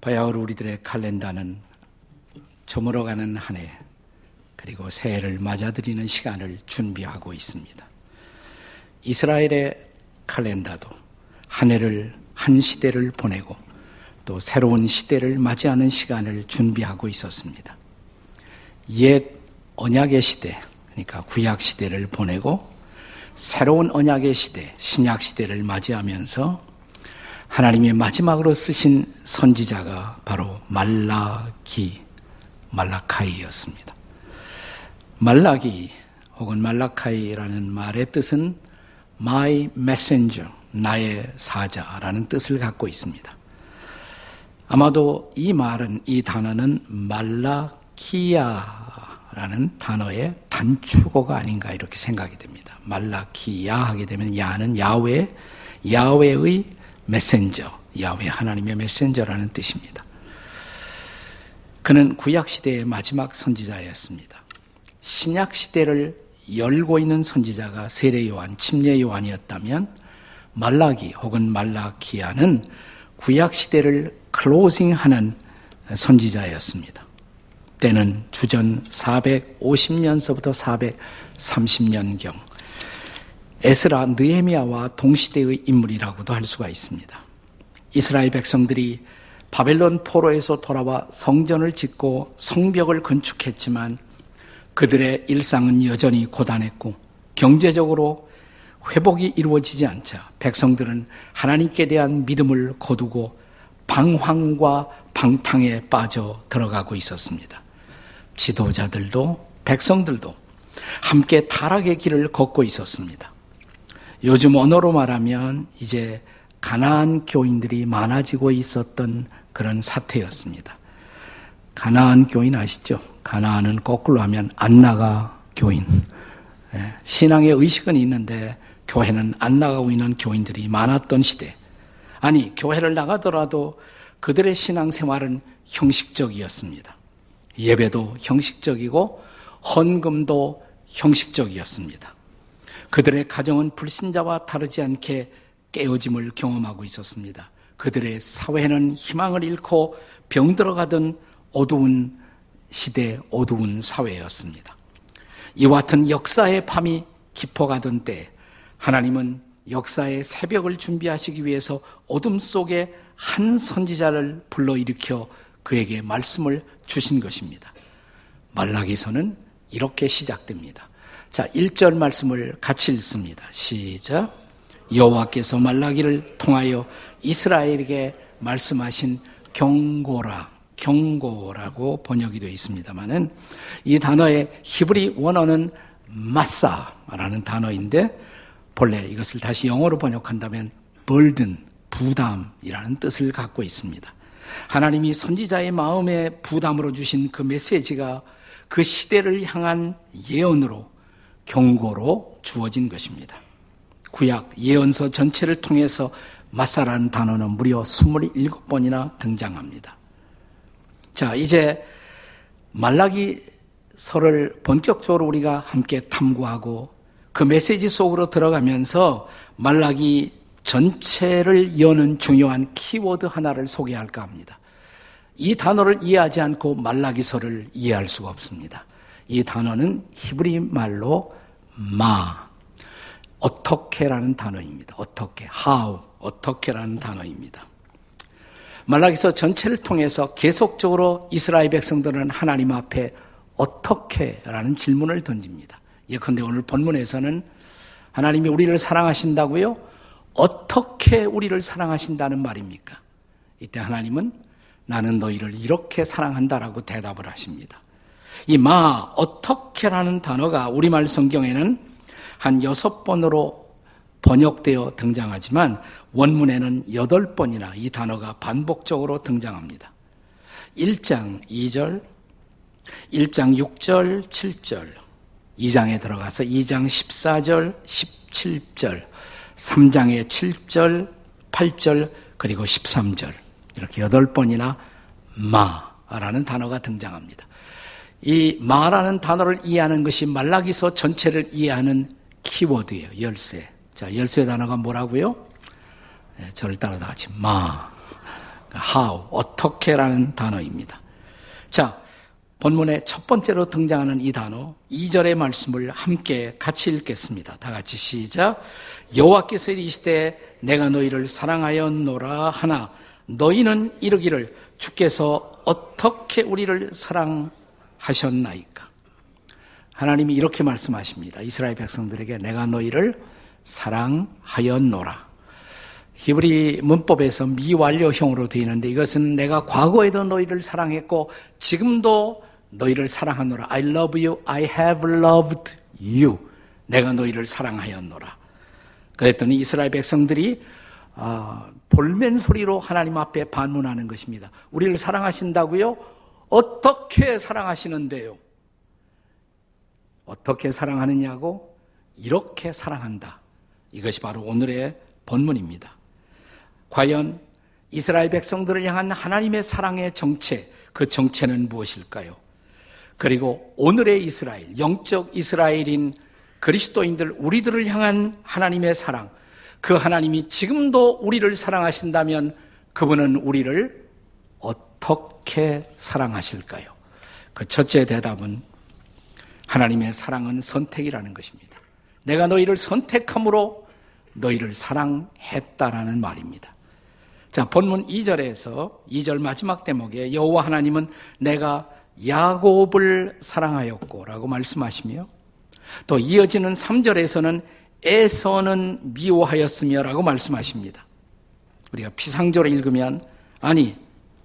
바야흐로 우리들의 칼렌다는 저물어가는 한 해, 그리고 새해를 맞아들이는 시간을 준비하고 있습니다. 이스라엘의 칼렌다도 한 해를, 한 시대를 보내고 또 새로운 시대를 맞이하는 시간을 준비하고 있었습니다. 옛 언약의 시대, 그러니까 구약 시대를 보내고 새로운 언약의 시대, 신약 시대를 맞이하면서 하나님의 마지막으로 쓰신 선지자가 바로 말라기, 말라카이였습니다. 말라기 혹은 말라카이라는 말의 뜻은 my messenger, 나의 사자라는 뜻을 갖고 있습니다. 아마도 이 말은, 이 단어는 말라키야라는 단어의 단축어가 아닌가 이렇게 생각이 됩니다. 말라키야 하게 되면 야는 야외, 야외의 메신저, 야외 하나님의 메신저라는 뜻입니다. 그는 구약 시대의 마지막 선지자였습니다. 신약 시대를 열고 있는 선지자가 세례 요한, 침례 요한이었다면 말라기 혹은 말라키아는 구약 시대를 클로징하는 선지자였습니다. 때는 주전 450년서부터 430년경 에스라 느헤미야와 동시대의 인물이라고도 할 수가 있습니다. 이스라엘 백성들이 바벨론 포로에서 돌아와 성전을 짓고 성벽을 건축했지만 그들의 일상은 여전히 고단했고 경제적으로 회복이 이루어지지 않자 백성들은 하나님께 대한 믿음을 거두고 방황과 방탕에 빠져 들어가고 있었습니다. 지도자들도 백성들도 함께 타락의 길을 걷고 있었습니다. 요즘 언어로 말하면 이제 가나안 교인들이 많아지고 있었던 그런 사태였습니다. 가나안 교인 아시죠? 가나안은 거꾸로 하면 안나가 교인. 예, 신앙의 의식은 있는데 교회는 안 나가고 있는 교인들이 많았던 시대. 아니, 교회를 나가더라도 그들의 신앙생활은 형식적이었습니다. 예배도 형식적이고 헌금도 형식적이었습니다. 그들의 가정은 불신자와 다르지 않게 깨어짐을 경험하고 있었습니다. 그들의 사회는 희망을 잃고 병들어 가던 어두운 시대, 어두운 사회였습니다. 이와 같은 역사의 밤이 깊어가던 때, 하나님은 역사의 새벽을 준비하시기 위해서 어둠 속에 한 선지자를 불러일으켜 그에게 말씀을 주신 것입니다. 말라기서는 이렇게 시작됩니다. 자, 1절 말씀을 같이 읽습니다. 시작. 여호와께서 말라기를 통하여 이스라엘에게 말씀하신 경고라, 경고라고 번역이 되어 있습니다만은 이 단어의 히브리 원어는 마사라는 단어인데 본래 이것을 다시 영어로 번역한다면 burden, 부담이라는 뜻을 갖고 있습니다. 하나님이 선지자의 마음에 부담으로 주신 그 메시지가 그 시대를 향한 예언으로 경고로 주어진 것입니다. 구약 예언서 전체를 통해서 마사라는 단어는 무려 27번이나 등장합니다. 자, 이제 말라기서를 본격적으로 우리가 함께 탐구하고 그 메시지 속으로 들어가면서 말라기 전체를 여는 중요한 키워드 하나를 소개할까 합니다. 이 단어를 이해하지 않고 말라기서를 이해할 수가 없습니다. 이 단어는 히브리 말로 마, 어떻게라는 단어입니다. 어떻게, how, 어떻게라는 단어입니다. 말라기서 전체를 통해서 계속적으로 이스라엘 백성들은 하나님 앞에 어떻게라는 질문을 던집니다. 예컨대 오늘 본문에서는 하나님이 우리를 사랑하신다고요? 어떻게 우리를 사랑하신다는 말입니까? 이때 하나님은 나는 너희를 이렇게 사랑한다라고 대답을 하십니다. 이 마, 어떻게라는 단어가 우리말 성경에는 한 여섯 번으로 번역되어 등장하지만 원문에는 여덟 번이나 이 단어가 반복적으로 등장합니다. 1장 2절, 1장 6절, 7절, 2장에 들어가서 2장 14절, 17절, 3장의 7절, 8절, 그리고 13절. 이렇게 8번이나 마라는 단어가 등장합니다. 이 마라는 단어를 이해하는 것이 말라기서 전체를 이해하는 키워드예요. 열쇠. 자, 열쇠 단어가 뭐라고요? 네, 저를 따라 다 같이 마. how, 어떻게라는 단어입니다. 자, 본문의 첫 번째로 등장하는 이 단어 2절의 말씀을 함께 같이 읽겠습니다. 다 같이 시작. 여호와께서 이르시되 내가 너희를 사랑하였노라 하나 너희는 이르기를 주께서 어떻게 우리를 사랑 하셨나이까? 하나님이 이렇게 말씀하십니다. 이스라엘 백성들에게 내가 너희를 사랑하였노라. 히브리 문법에서 미완료형으로 되어 있는데 이것은 내가 과거에도 너희를 사랑했고 지금도 너희를 사랑하노라. I love you. I have loved you. 내가 너희를 사랑하였노라. 그랬더니 이스라엘 백성들이 아, 볼멘 소리로 하나님 앞에 반문하는 것입니다. 우리를 사랑하신다고요? 어떻게 사랑하시는데요? 어떻게 사랑하느냐고? 이렇게 사랑한다. 이것이 바로 오늘의 본문입니다. 과연 이스라엘 백성들을 향한 하나님의 사랑의 정체, 그 정체는 무엇일까요? 그리고 오늘의 이스라엘, 영적 이스라엘인 그리스도인들, 우리들을 향한 하나님의 사랑, 그 하나님이 지금도 우리를 사랑하신다면 그분은 우리를 어떻게 사랑하실까요? 그 첫째 대답은 하나님의 사랑은 선택이라는 것입니다. 내가 너희를 선택함으로 너희를 사랑했다라는 말입니다. 자, 본문 2절에서 2절 마지막 대목에 여호와 하나님은 내가 야곱을 사랑하였고라고 말씀하시며 또 이어지는 3절에서는 에서는 미워하였으며라고 말씀하십니다. 우리가 피상적으로 읽으면 아니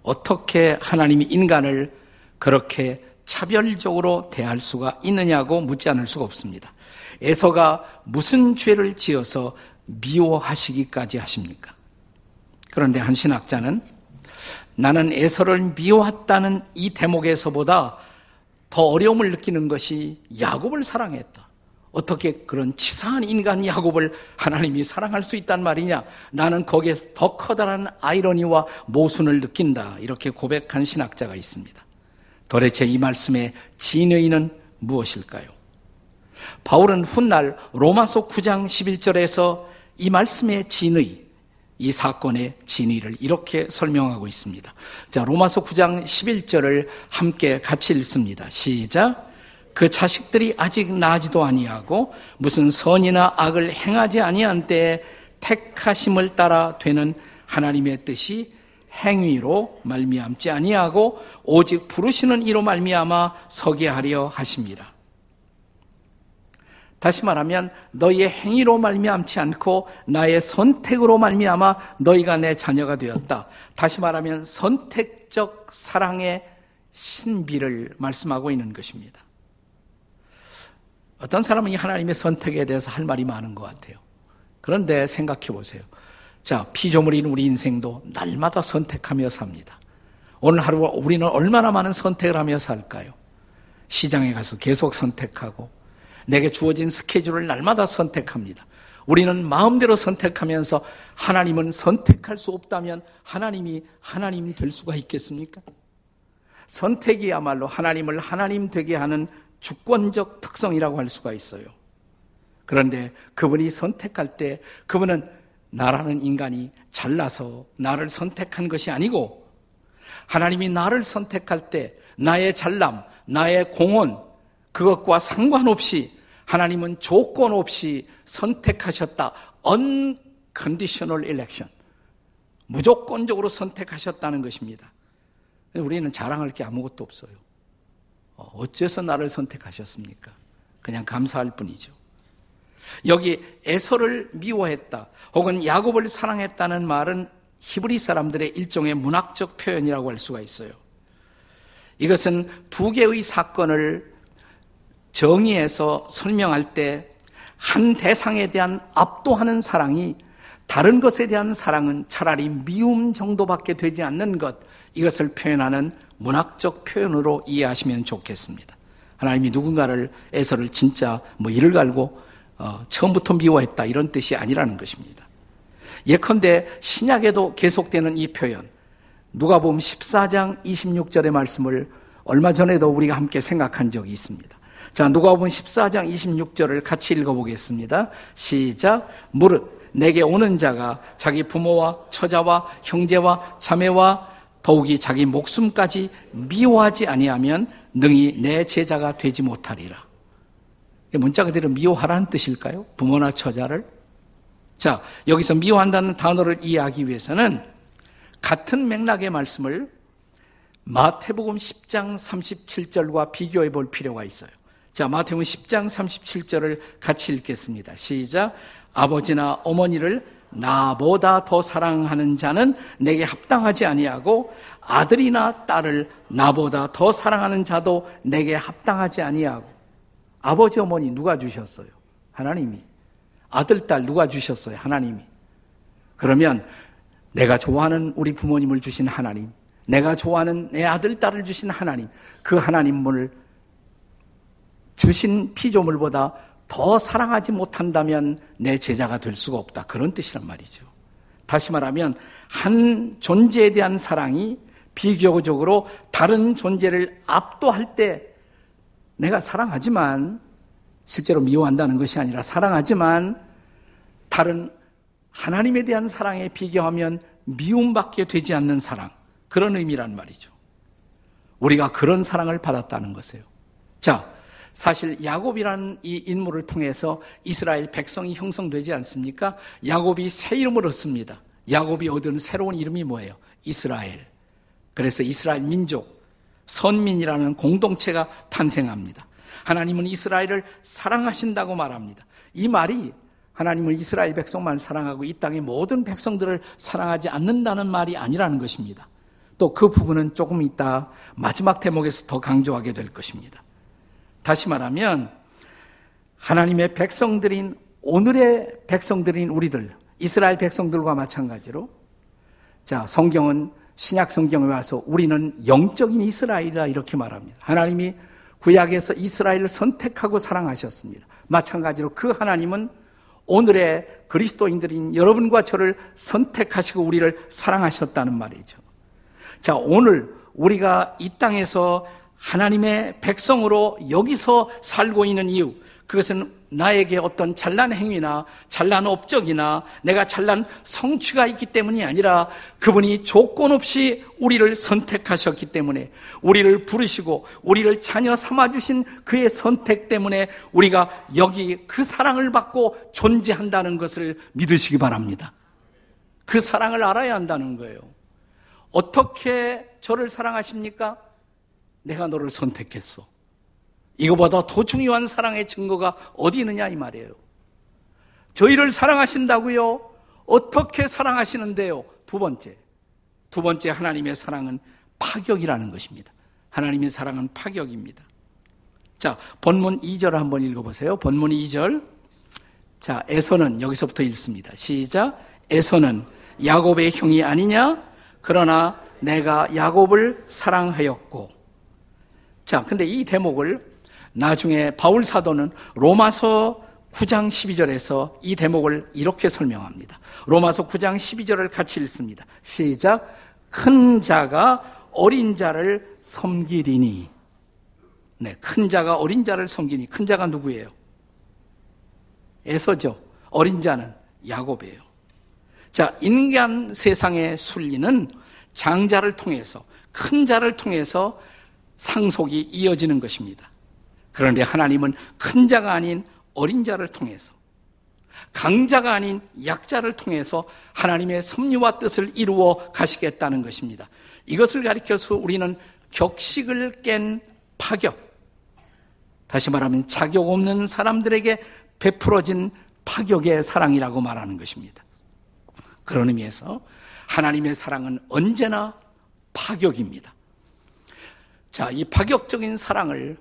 어떻게 하나님이 인간을 그렇게 차별적으로 대할 수가 있느냐고 묻지 않을 수가 없습니다. 에서가 무슨 죄를 지어서 미워하시기까지 하십니까? 그런데 한 신학자는 나는 에서를 미워했다는 이 대목에서보다 더 어려움을 느끼는 것이 야곱을 사랑했다. 어떻게 그런 치사한 인간 야곱을 하나님이 사랑할 수 있단 말이냐? 나는 거기에 더 커다란 아이러니와 모순을 느낀다. 이렇게 고백한 신학자가 있습니다. 도대체 이 말씀의 진의는 무엇일까요? 바울은 훗날 로마서 9장 11절에서 이 말씀의 진의, 이 사건의 진의를 이렇게 설명하고 있습니다. 자, 로마서 9장 11절을 함께 같이 읽습니다. 시작. 그 자식들이 아직 나지도 아니하고 무슨 선이나 악을 행하지 아니한 때에 택하심을 따라 되는 하나님의 뜻이 행위로 말미암지 아니하고 오직 부르시는 이로 말미암아 서게 하려 하십니다. 다시 말하면 너희의 행위로 말미암지 않고 나의 선택으로 말미암아 너희가 내 자녀가 되었다. 다시 말하면 선택적 사랑의 신비를 말씀하고 있는 것입니다. 어떤 사람은 이 하나님의 선택에 대해서 할 말이 많은 것 같아요. 그런데 생각해 보세요. 자, 피조물인 우리 인생도 날마다 선택하며 삽니다. 오늘 하루 우리는 얼마나 많은 선택을 하며 살까요? 시장에 가서 계속 선택하고, 내게 주어진 스케줄을 날마다 선택합니다. 우리는 마음대로 선택하면서 하나님은 선택할 수 없다면 하나님이 하나님 될 수가 있겠습니까? 선택이야말로 하나님을 하나님 되게 하는 주권적 특성이라고 할 수가 있어요. 그런데 그분이 선택할 때 그분은 나라는 인간이 잘나서 나를 선택한 것이 아니고 하나님이 나를 선택할 때 나의 잘남, 나의 공헌, 그것과 상관없이 하나님은 조건 없이 선택하셨다. unconditional election. 무조건적으로 선택하셨다는 것입니다. 우리는 자랑할 게 아무것도 없어요. 어, 어째서 나를 선택하셨습니까? 그냥 감사할 뿐이죠. 여기 에서를 미워했다 혹은 야곱을 사랑했다는 말은 히브리 사람들의 일종의 문학적 표현이라고 할 수가 있어요. 이것은 두 개의 사건을 정의해서 설명할 때 한 대상에 대한 압도하는 사랑이 다른 것에 대한 사랑은 차라리 미움 정도밖에 되지 않는 것, 이것을 표현하는 문학적 표현으로 이해하시면 좋겠습니다. 하나님이 누군가를 에서를 진짜 뭐 이를 갈고 어, 처음부터 미워했다 이런 뜻이 아니라는 것입니다. 예컨대 신약에도 계속되는 이 표현 누가 보면 14장 26절의 말씀을 얼마 전에도 우리가 함께 생각한 적이 있습니다. 자, 누가 보면 14장 26절을 같이 읽어 보겠습니다. 시작. 무릇 내게 오는 자가 자기 부모와 처자와 형제와 자매와 더욱이 자기 목숨까지 미워하지 아니하면 능히 내 제자가 되지 못하리라. 문자 그대로 미워하라는 뜻일까요? 부모나 처자를? 자, 여기서 미워한다는 단어를 이해하기 위해서는 같은 맥락의 말씀을 마태복음 10장 37절과 비교해 볼 필요가 있어요. 자, 마태복음 10장 37절을 같이 읽겠습니다. 시작. 아버지나 어머니를 나보다 더 사랑하는 자는 내게 합당하지 아니하고 아들이나 딸을 나보다 더 사랑하는 자도 내게 합당하지 아니하고 아버지 어머니 누가 주셨어요? 하나님이. 아들 딸 누가 주셨어요? 하나님이. 그러면 내가 좋아하는 우리 부모님을 주신 하나님, 내가 좋아하는 내 아들 딸을 주신 하나님, 그 하나님을 주신 피조물보다 더 사랑하지 못한다면 내 제자가 될 수가 없다. 그런 뜻이란 말이죠. 다시 말하면 한 존재에 대한 사랑이 비교적으로 다른 존재를 압도할 때 내가 사랑하지만 실제로 미워한다는 것이 아니라 사랑하지만 다른 하나님에 대한 사랑에 비교하면 미움받게 되지 않는 사랑. 그런 의미란 말이죠. 우리가 그런 사랑을 받았다는 것이에요. 자, 사실 야곱이라는 이 인물을 통해서 이스라엘 백성이 형성되지 않습니까? 야곱이 새 이름을 얻습니다. 야곱이 얻은 새로운 이름이 뭐예요? 이스라엘. 그래서 이스라엘 민족, 선민이라는 공동체가 탄생합니다. 하나님은 이스라엘을 사랑하신다고 말합니다. 이 말이 하나님은 이스라엘 백성만 사랑하고 이 땅의 모든 백성들을 사랑하지 않는다는 말이 아니라는 것입니다. 또 그 부분은 조금 이따 마지막 대목에서 더 강조하게 될 것입니다. 다시 말하면 하나님의 백성들인 오늘의 백성들인 우리들 이스라엘 백성들과 마찬가지로 자 성경은 신약 성경에 와서 우리는 영적인 이스라엘이다 이렇게 말합니다. 하나님이 구약에서 이스라엘을 선택하고 사랑하셨습니다. 마찬가지로 그 하나님은 오늘의 그리스도인들인 여러분과 저를 선택하시고 우리를 사랑하셨다는 말이죠. 자, 오늘 우리가 이 땅에서 하나님의 백성으로 여기서 살고 있는 이유, 그것은 나에게 어떤 잘난 행위나 잘난 업적이나 내가 잘난 성취가 있기 때문이 아니라 그분이 조건 없이 우리를 선택하셨기 때문에 우리를 부르시고 우리를 자녀 삼아 주신 그의 선택 때문에 우리가 여기 그 사랑을 받고 존재한다는 것을 믿으시기 바랍니다. 그 사랑을 알아야 한다는 거예요. 어떻게 저를 사랑하십니까? 내가 너를 선택했어. 이거보다 더 중요한 사랑의 증거가 어디 있느냐 이 말이에요. 저희를 사랑하신다고요? 어떻게 사랑하시는데요? 두 번째. 두 번째 하나님의 사랑은 파격이라는 것입니다. 하나님의 사랑은 파격입니다. 자, 본문 2절 한번 읽어보세요. 본문 2절. 자, 에서는 여기서부터 읽습니다. 시작. 에서는 야곱의 형이 아니냐? 그러나 내가 야곱을 사랑하였고. 자, 근데 이 대목을 나중에 바울 사도는 로마서 9장 12절에서 이 대목을 이렇게 설명합니다. 로마서 9장 12절을 같이 읽습니다. 시작. 큰 자가 어린 자를 섬기리니. 네, 큰 자가 어린 자를 섬기니. 큰 자가 누구예요? 에서죠. 어린 자는 야곱이에요. 자, 인간 세상의 순리는 장자를 통해서, 큰 자를 통해서 상속이 이어지는 것입니다. 그런데 하나님은 큰 자가 아닌 어린 자를 통해서 강자가 아닌 약자를 통해서 하나님의 섭리와 뜻을 이루어 가시겠다는 것입니다. 이것을 가리켜서 우리는 격식을 깬 파격, 다시 말하면 자격 없는 사람들에게 베풀어진 파격의 사랑이라고 말하는 것입니다. 그런 의미에서 하나님의 사랑은 언제나 파격입니다. 자, 이 파격적인 사랑을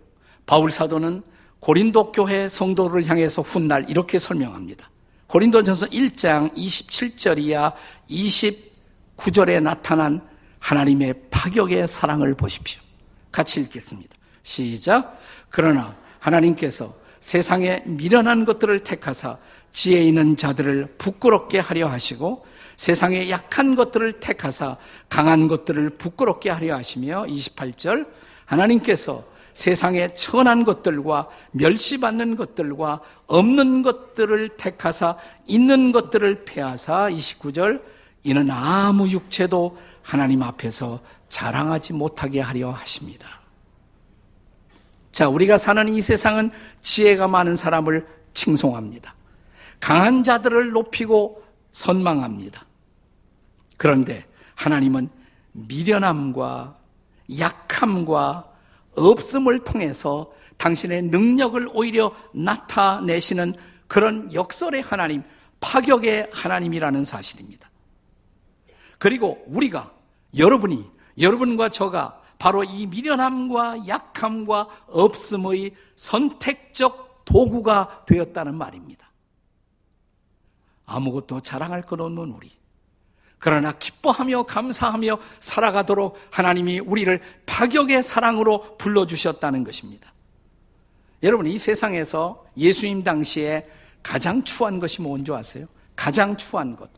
바울 사도는 고린도 교회 성도를 향해서 훗날 이렇게 설명합니다. 고린도전서 1장 27절이야 29절에 나타난 하나님의 파격의 사랑을 보십시오. 같이 읽겠습니다. 시작. 그러나 하나님께서 세상에 미련한 것들을 택하사 지혜 있는 자들을 부끄럽게 하려 하시고 세상에 약한 것들을 택하사 강한 것들을 부끄럽게 하려 하시며 28절 하나님께서 세상의 천한 것들과 멸시받는 것들과 없는 것들을 택하사 있는 것들을 폐하사 29절 이는 아무 육체도 하나님 앞에서 자랑하지 못하게 하려 하십니다. 자, 우리가 사는 이 세상은 지혜가 많은 사람을 칭송합니다. 강한 자들을 높이고 선망합니다. 그런데 하나님은 미련함과 약함과 없음을 통해서 당신의 능력을 오히려 나타내시는 그런 역설의 하나님, 파격의 하나님이라는 사실입니다. 그리고 우리가, 여러분이, 여러분과 저가 바로 이 미련함과 약함과 없음의 선택적 도구가 되었다는 말입니다. 아무것도 자랑할 것 없는 우리. 그러나 기뻐하며 감사하며 살아가도록 하나님이 우리를 파격의 사랑으로 불러주셨다는 것입니다. 여러분, 이 세상에서 예수님 당시에 가장 추한 것이 뭔지 아세요? 가장 추한 것,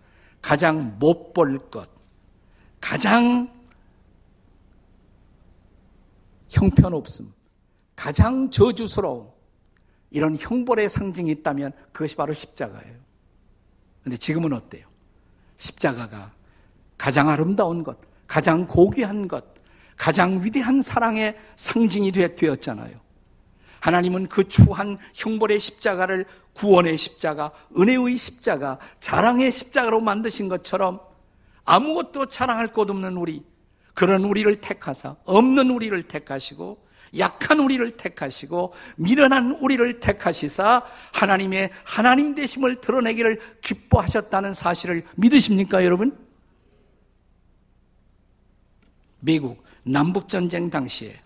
가장 못 볼 것, 가장 형편없음, 가장 저주스러움, 이런 형벌의 상징이 있다면 그것이 바로 십자가예요. 근데 지금은 어때요? 십자가가 가장 아름다운 것, 가장 고귀한 것, 가장 위대한 사랑의 상징이 되었잖아요. 하나님은 그 추한 형벌의 십자가를 구원의 십자가, 은혜의 십자가, 자랑의 십자가로 만드신 것처럼 아무것도 자랑할 것 없는 우리, 그런 우리를 택하사, 없는 우리를 택하시고, 약한 우리를 택하시고 미련한 우리를 택하시사 하나님의 하나님 되심을 드러내기를 기뻐하셨다는 사실을 믿으십니까, 여러분? 미국 남북 전쟁 당시에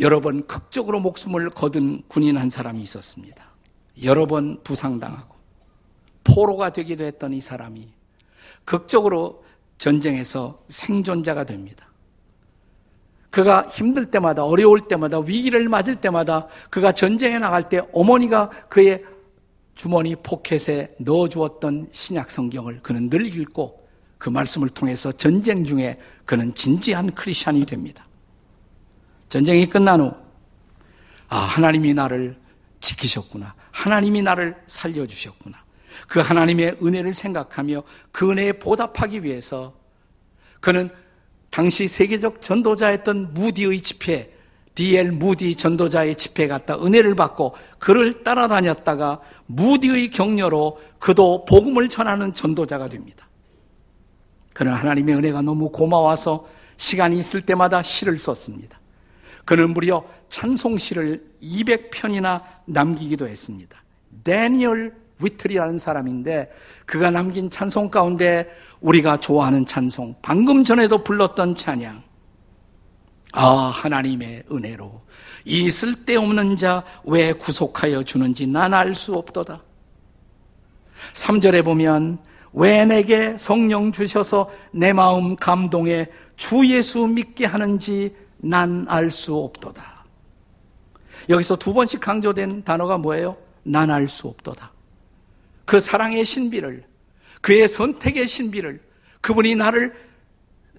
여러 번 극적으로 목숨을 거둔 군인 한 사람이 있었습니다. 여러 번 부상당하고 포로가 되기도 했던 이 사람이 극적으로 전쟁에서 생존자가 됩니다. 그가 힘들 때마다 어려울 때마다 위기를 맞을 때마다 그가 전쟁에 나갈 때 어머니가 그의 주머니 포켓에 넣어 주었던 신약 성경을 그는 늘 읽고 그 말씀을 통해서 전쟁 중에 그는 진지한 크리스천이 됩니다. 전쟁이 끝난 후 아, 하나님이 나를 지키셨구나. 하나님이 나를 살려 주셨구나. 그 하나님의 은혜를 생각하며 그 은혜에 보답하기 위해서 그는 당시 세계적 전도자였던 무디의 집회, D.L. 무디 전도자의 집회에 갔다 은혜를 받고 그를 따라다녔다가 무디의 격려로 그도 복음을 전하는 전도자가 됩니다. 그는 하나님의 은혜가 너무 고마워서 시간이 있을 때마다 시를 썼습니다. 그는 무려 찬송시를 200편이나 남기기도 했습니다. 데니얼 위틀이라는 사람인데 그가 남긴 찬송 가운데 우리가 좋아하는 찬송, 방금 전에도 불렀던 찬양. 아, 하나님의 은혜로 이 쓸데없는 자 왜 구속하여 주는지 난 알 수 없도다. 3절에 보면 왜 내게 성령 주셔서 내 마음 감동에 주 예수 믿게 하는지 난 알 수 없도다. 여기서 두 번씩 강조된 단어가 뭐예요? 난 알 수 없도다. 그 사랑의 신비를, 그의 선택의 신비를, 그분이 나를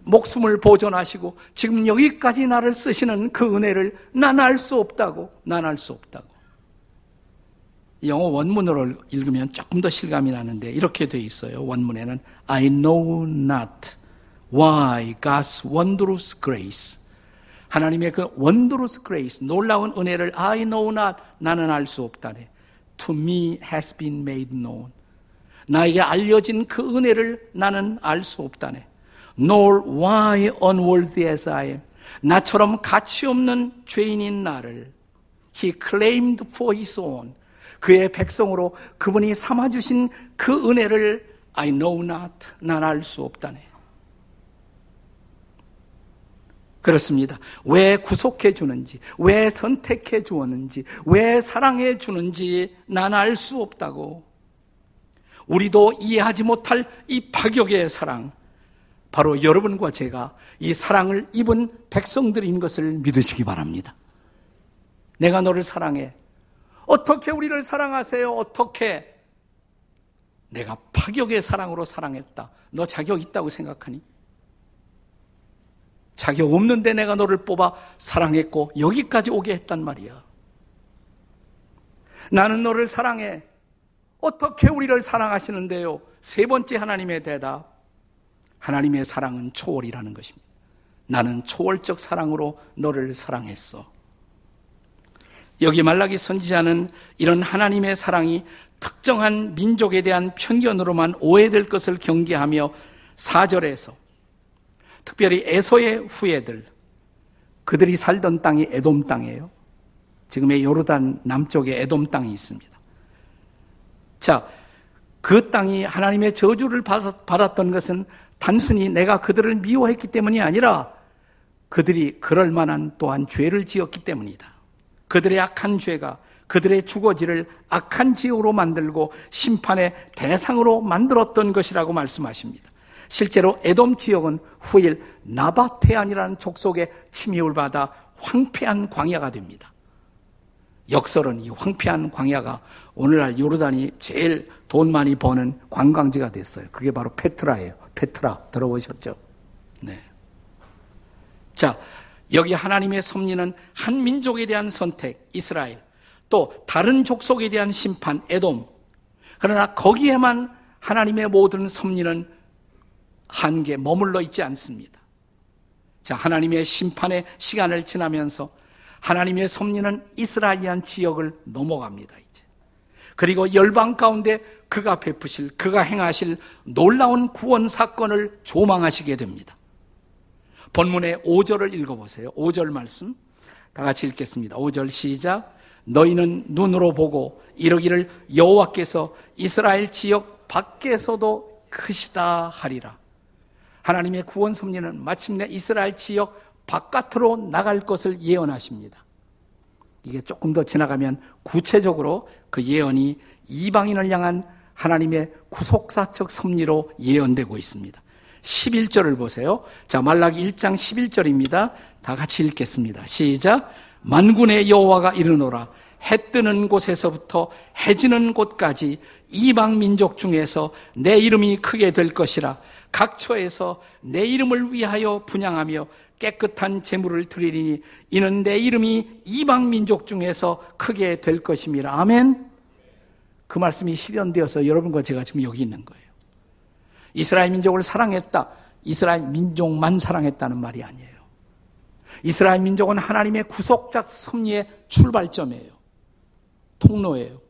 목숨을 보존하시고 지금 여기까지 나를 쓰시는 그 은혜를 난 알 수 없다고, 난 알 수 없다고. 영어 원문으로 읽으면 조금 더 실감이 나는데 이렇게 돼 있어요. 원문에는 I know not why God's wondrous grace 하나님의 그 wondrous grace 놀라운 은혜를 I know not 나는 알 수 없다네. To me has been made known. 나에게 알려진 그 은혜를 나는 알 수 없다네. nor why unworthy as I am. 나처럼 가치 없는 죄인인 나를 he claimed for his own. 그의 백성으로 그분이 삼아주신 그 은혜를 I know not. 난 알 수 없다네. 그렇습니다. 왜 구속해 주는지, 왜 선택해 주었는지, 왜 사랑해 주는지 난 알 수 없다고. 우리도 이해하지 못할 이 파격의 사랑, 바로 여러분과 제가 이 사랑을 입은 백성들인 것을 믿으시기 바랍니다. 내가 너를 사랑해. 어떻게 우리를 사랑하세요? 어떻게? 내가 파격의 사랑으로 사랑했다. 너 자격 있다고 생각하니? 자격 없는데 내가 너를 뽑아 사랑했고 여기까지 오게 했단 말이야. 나는 너를 사랑해. 어떻게 우리를 사랑하시는데요? 세 번째 하나님의 대답. 하나님의 사랑은 초월이라는 것입니다. 나는 초월적 사랑으로 너를 사랑했어. 여기 말라기 선지자는 이런 하나님의 사랑이 특정한 민족에 대한 편견으로만 오해될 것을 경계하며 4절에서 특별히 에서의 후예들 그들이 살던 땅이 에돔 땅이에요. 지금의 요르단 남쪽에 에돔 땅이 있습니다. 자, 그 땅이 하나님의 저주를 받았던 것은 단순히 내가 그들을 미워했기 때문이 아니라 그들이 그럴 만한 또한 죄를 지었기 때문이다. 그들의 악한 죄가 그들의 주거지를 악한 지역으로 만들고 심판의 대상으로 만들었던 것이라고 말씀하십니다. 실제로 에돔 지역은 후일 나바테안이라는 족속의 침입을 받아 황폐한 광야가 됩니다. 역설은 이 황폐한 광야가 오늘날 요르단이 제일 돈 많이 버는 관광지가 됐어요. 그게 바로 페트라예요. 페트라 들어보셨죠? 네. 자, 여기 하나님의 섭리는 한 민족에 대한 선택, 이스라엘, 또 다른 족속에 대한 심판, 에돔. 그러나 거기에만 하나님의 모든 섭리는 한계 머물러 있지 않습니다. 자, 하나님의 심판의 시간을 지나면서 하나님의 섭리는 이스라엘이란 지역을 넘어갑니다, 이제. 그리고 열방 가운데 그가 베푸실, 그가 행하실 놀라운 구원 사건을 조망하시게 됩니다. 본문의 5절을 읽어보세요. 5절 말씀. 다 같이 읽겠습니다. 5절 시작. 너희는 눈으로 보고 이러기를 여호와께서 이스라엘 지역 밖에서도 크시다 하리라. 하나님의 구원 섭리는 마침내 이스라엘 지역 바깥으로 나갈 것을 예언하십니다. 이게 조금 더 지나가면 구체적으로 그 예언이 이방인을 향한 하나님의 구속사적 섭리로 예언되고 있습니다. 11절을 보세요. 자, 말라기 1장 11절입니다. 다 같이 읽겠습니다. 시작. 만군의 여호와가 이르노라. 해 뜨는 곳에서부터 해 지는 곳까지 이방 민족 중에서 내 이름이 크게 될 것이라. 각 처에서 내 이름을 위하여 분양하며 깨끗한 재물을 드리리니 이는 내 이름이 이방 민족 중에서 크게 될 것임이라. 아멘. 그 말씀이 실현되어서 여러분과 제가 지금 여기 있는 거예요. 이스라엘 민족을 사랑했다. 이스라엘 민족만 사랑했다는 말이 아니에요. 이스라엘 민족은 하나님의 구속작 섭리의 출발점이에요. 통로예요.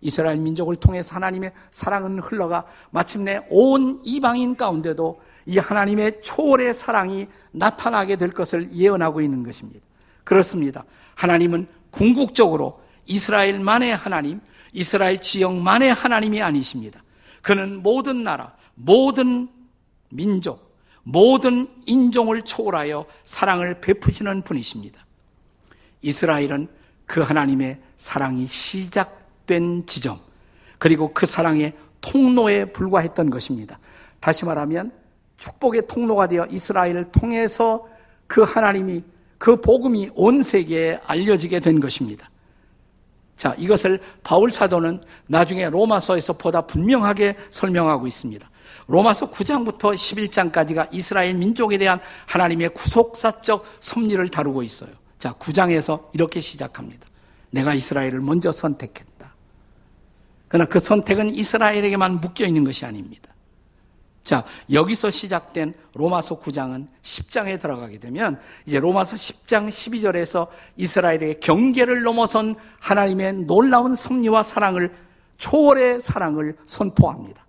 이스라엘 민족을 통해서 하나님의 사랑은 흘러가 마침내 온 이방인 가운데도 이 하나님의 초월의 사랑이 나타나게 될 것을 예언하고 있는 것입니다. 그렇습니다. 하나님은 궁극적으로 이스라엘만의 하나님, 이스라엘 지역만의 하나님이 아니십니다. 그는 모든 나라, 모든 민족, 모든 인종을 초월하여 사랑을 베푸시는 분이십니다. 이스라엘은 그 하나님의 사랑이 시작 된 지점, 그리고 그 사랑의 통로에 불과했던 것입니다. 다시 말하면 축복의 통로가 되어 이스라엘을 통해서 그 하나님이 그 복음이 온 세계에 알려지게 된 것입니다. 자, 이것을 바울 사도는 나중에 로마서에서 보다 분명하게 설명하고 있습니다. 로마서 9장부터 11장까지가 이스라엘 민족에 대한 하나님의 구속사적 섭리를 다루고 있어요. 자, 9장에서 이렇게 시작합니다. 내가 이스라엘을 먼저 선택했다. 그러나 그 선택은 이스라엘에게만 묶여 있는 것이 아닙니다. 자, 여기서 시작된 로마서 9장은 10장에 들어가게 되면 이제 로마서 10장 12절에서 이스라엘의 경계를 넘어선 하나님의 놀라운 섭리와 사랑을 초월의 사랑을 선포합니다.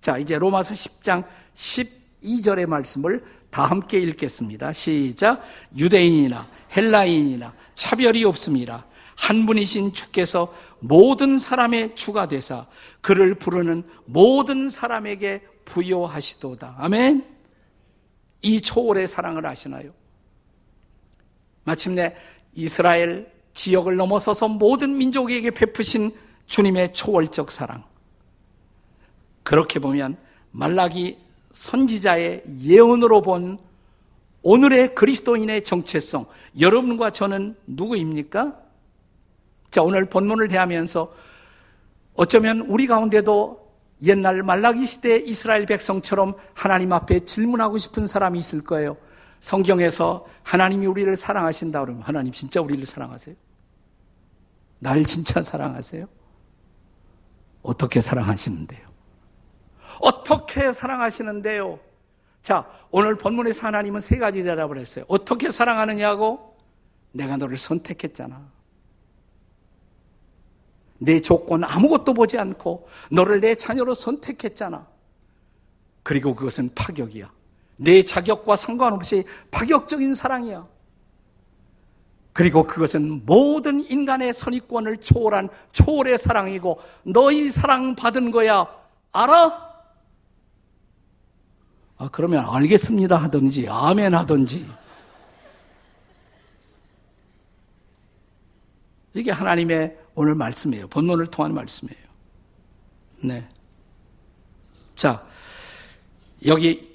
자, 이제 로마서 10장 12절의 말씀을 다 함께 읽겠습니다. 시작. 유대인이나 헬라인이나 차별이 없습니다. 한 분이신 주께서 모든 사람의 주가 되사 그를 부르는 모든 사람에게 부여하시도다. 아멘. 이 초월의 사랑을 아시나요? 마침내 이스라엘 지역을 넘어서서 모든 민족에게 베푸신 주님의 초월적 사랑. 그렇게 보면 말라기 선지자의 예언으로 본 오늘의 그리스도인의 정체성, 여러분과 저는 누구입니까? 자, 오늘 본문을 대하면서 어쩌면 우리 가운데도 옛날 말라기 시대 이스라엘 백성처럼 하나님 앞에 질문하고 싶은 사람이 있을 거예요. 성경에서 하나님이 우리를 사랑하신다 그러면 하나님 진짜 우리를 사랑하세요? 날 진짜 사랑하세요? 어떻게 사랑하시는데요? 어떻게 사랑하시는데요? 자, 오늘 본문에서 하나님은 세 가지 대답을 했어요. 어떻게 사랑하느냐고? 내가 너를 선택했잖아. 내 조건 아무것도 보지 않고 너를 내 자녀로 선택했잖아. 그리고 그것은 파격이야. 내 자격과 상관없이 파격적인 사랑이야. 그리고 그것은 모든 인간의 선입권을 초월한 초월의 사랑이고 너희 사랑 받은 거야. 알아? 아, 그러면 알겠습니다 하든지 아멘 하든지 이게 하나님의 오늘 말씀이에요. 본문을 통한 말씀이에요. 네. 자, 여기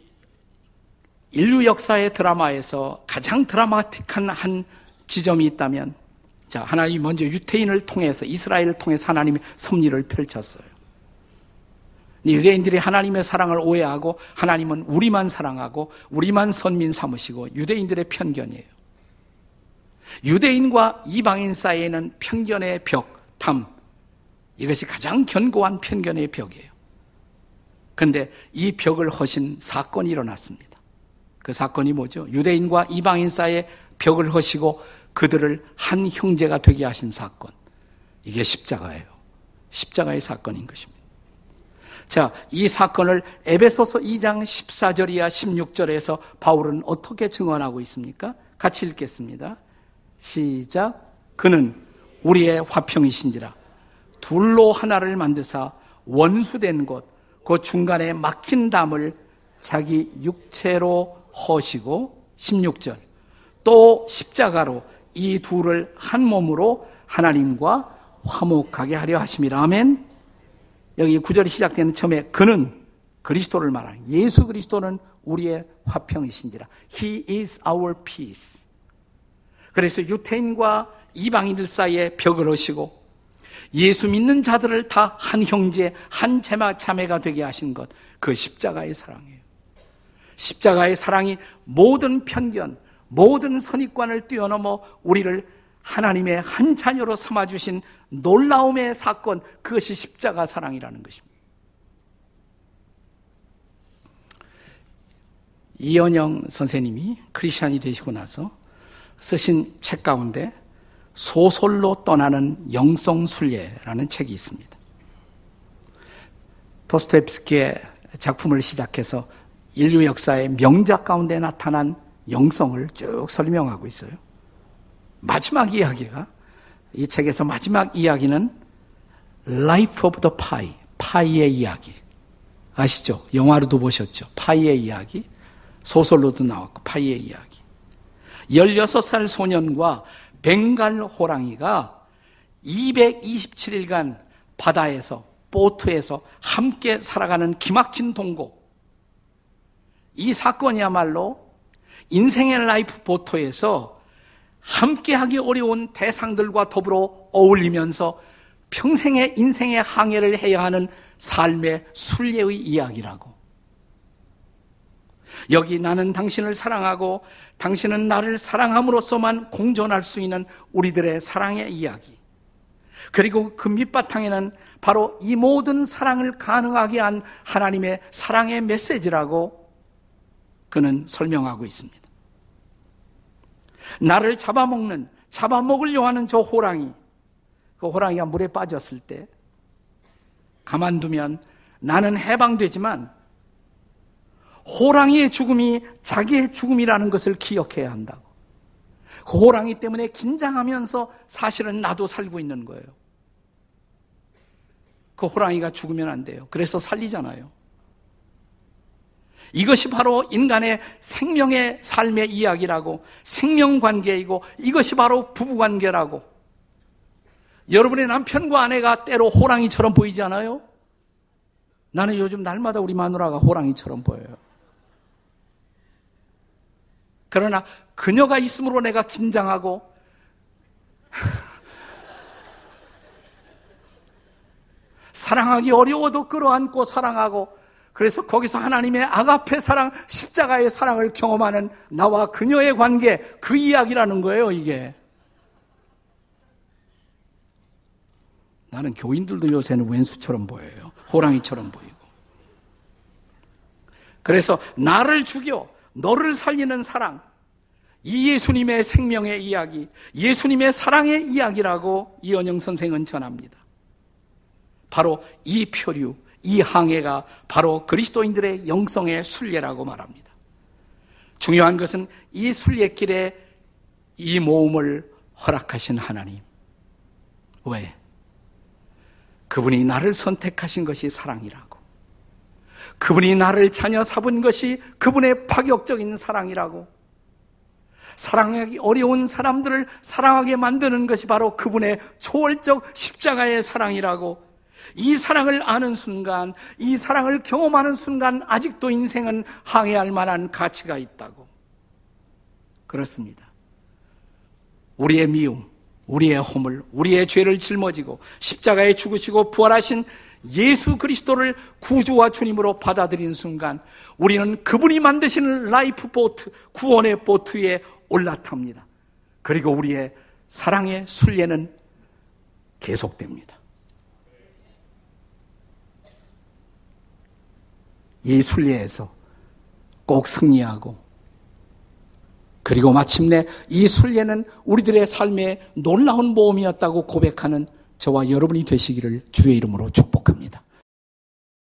인류 역사의 드라마에서 가장 드라마틱한 한 지점이 있다면, 자, 하나님이 먼저 유태인을 통해서, 이스라엘을 통해서 하나님이 섭리를 펼쳤어요. 유대인들이 하나님의 사랑을 오해하고, 하나님은 우리만 사랑하고, 우리만 선민 삼으시고, 유대인들의 편견이에요. 유대인과 이방인 사이에는 편견의 벽, 담, 이것이 가장 견고한 편견의 벽이에요. 그런데 이 벽을 허신 사건이 일어났습니다. 그 사건이 뭐죠? 유대인과 이방인 사이에 벽을 허시고 그들을 한 형제가 되게 하신 사건. 이게 십자가예요. 십자가의 사건인 것입니다. 자, 이 사건을 에베소서 2장 14절 이하 16절에서 바울은 어떻게 증언하고 있습니까? 같이 읽겠습니다. 시작. 그는 우리의 화평이신지라 둘로 하나를 만드사 원수된 곳, 그 중간에 막힌 담을 자기 육체로 허시고 16절 또 십자가로 이 둘을 한 몸으로 하나님과 화목하게 하려 하심이라 아멘. 여기 구절이 시작되는 처음에 그는 그리스도를 말하는 예수 그리스도는 우리의 화평이신지라. He is our peace. 그래서 유태인과 이방인들 사이에 벽을 하시고 예수 믿는 자들을 다 한 형제, 한 제마 자매가 되게 하신 것, 그 십자가의 사랑이에요. 십자가의 사랑이 모든 편견, 모든 선입관을 뛰어넘어 우리를 하나님의 한 자녀로 삼아주신 놀라움의 사건, 그것이 십자가 사랑이라는 것입니다. 이연영 선생님이 크리스천이 되시고 나서 쓰신 책 가운데 소설로 떠나는 영성순례라는 책이 있습니다. 도스토옙스키의 작품을 시작해서 인류 역사의 명작 가운데 나타난 영성을 쭉 설명하고 있어요. 마지막 이야기가 이 책에서 마지막 이야기는 Life of the Pie, 파이의 이야기. 아시죠? 영화로도 보셨죠? 파이의 이야기. 소설로도 나왔고 파이의 이야기. 16살 소년과 벵갈 호랑이가 227일간 바다에서 보트에서 함께 살아가는 기막힌 동고. 이 사건이야말로 인생의 라이프 보트에서 함께하기 어려운 대상들과 더불어 어울리면서 평생의 인생의 항해를 해야 하는 삶의 순례의 이야기라고. 여기 나는 당신을 사랑하고 당신은 나를 사랑함으로써만 공존할 수 있는 우리들의 사랑의 이야기. 그리고 그 밑바탕에는 바로 이 모든 사랑을 가능하게 한 하나님의 사랑의 메시지라고 그는 설명하고 있습니다. 나를 잡아먹는, 잡아먹으려 하는 저 호랑이, 그 호랑이가 물에 빠졌을 때 가만두면 나는 해방되지만 호랑이의 죽음이 자기의 죽음이라는 것을 기억해야 한다고. 그 호랑이 때문에 긴장하면서 사실은 나도 살고 있는 거예요. 그 호랑이가 죽으면 안 돼요. 그래서 살리잖아요. 이것이 바로 인간의 생명의 삶의 이야기라고 생명 관계이고 이것이 바로 부부 관계라고 여러분의 남편과 아내가 때로 호랑이처럼 보이지 않아요? 나는 요즘 날마다 우리 마누라가 호랑이처럼 보여요. 그러나 그녀가 있으므로 내가 긴장하고 사랑하기 어려워도 끌어안고 사랑하고 그래서 거기서 하나님의 아가페 사랑, 십자가의 사랑을 경험하는 나와 그녀의 관계, 그 이야기라는 거예요, 이게. 나는 교인들도 요새는 왼수처럼 보여요. 호랑이처럼 보이고. 그래서 나를 죽여 너를 살리는 사랑, 이 예수님의 생명의 이야기, 예수님의 사랑의 이야기라고 이원영 선생은 전합니다. 바로 이 표류, 이 항해가 바로 그리스도인들의 영성의 순례라고 말합니다. 중요한 것은 이 순례길에 이 모험을 허락하신 하나님. 왜? 그분이 나를 선택하신 것이 사랑이라고. 그분이 나를 자녀 삼은 것이 그분의 파격적인 사랑이라고. 사랑하기 어려운 사람들을 사랑하게 만드는 것이 바로 그분의 초월적 십자가의 사랑이라고. 이 사랑을 아는 순간, 이 사랑을 경험하는 순간 아직도 인생은 항해할 만한 가치가 있다고. 그렇습니다. 우리의 미움, 우리의 허물, 우리의 죄를 짊어지고 십자가에 죽으시고 부활하신 예수 그리스도를 구주와 주님으로 받아들인 순간 우리는 그분이 만드시는 라이프 보트, 구원의 보트 위에 올라탑니다. 그리고 우리의 사랑의 순례는 계속됩니다. 이 순례에서 꼭 승리하고 그리고 마침내 이 순례는 우리들의 삶의 놀라운 모험이었다고 고백하는 저와 여러분이 되시기를 주의 이름으로 축복합니다.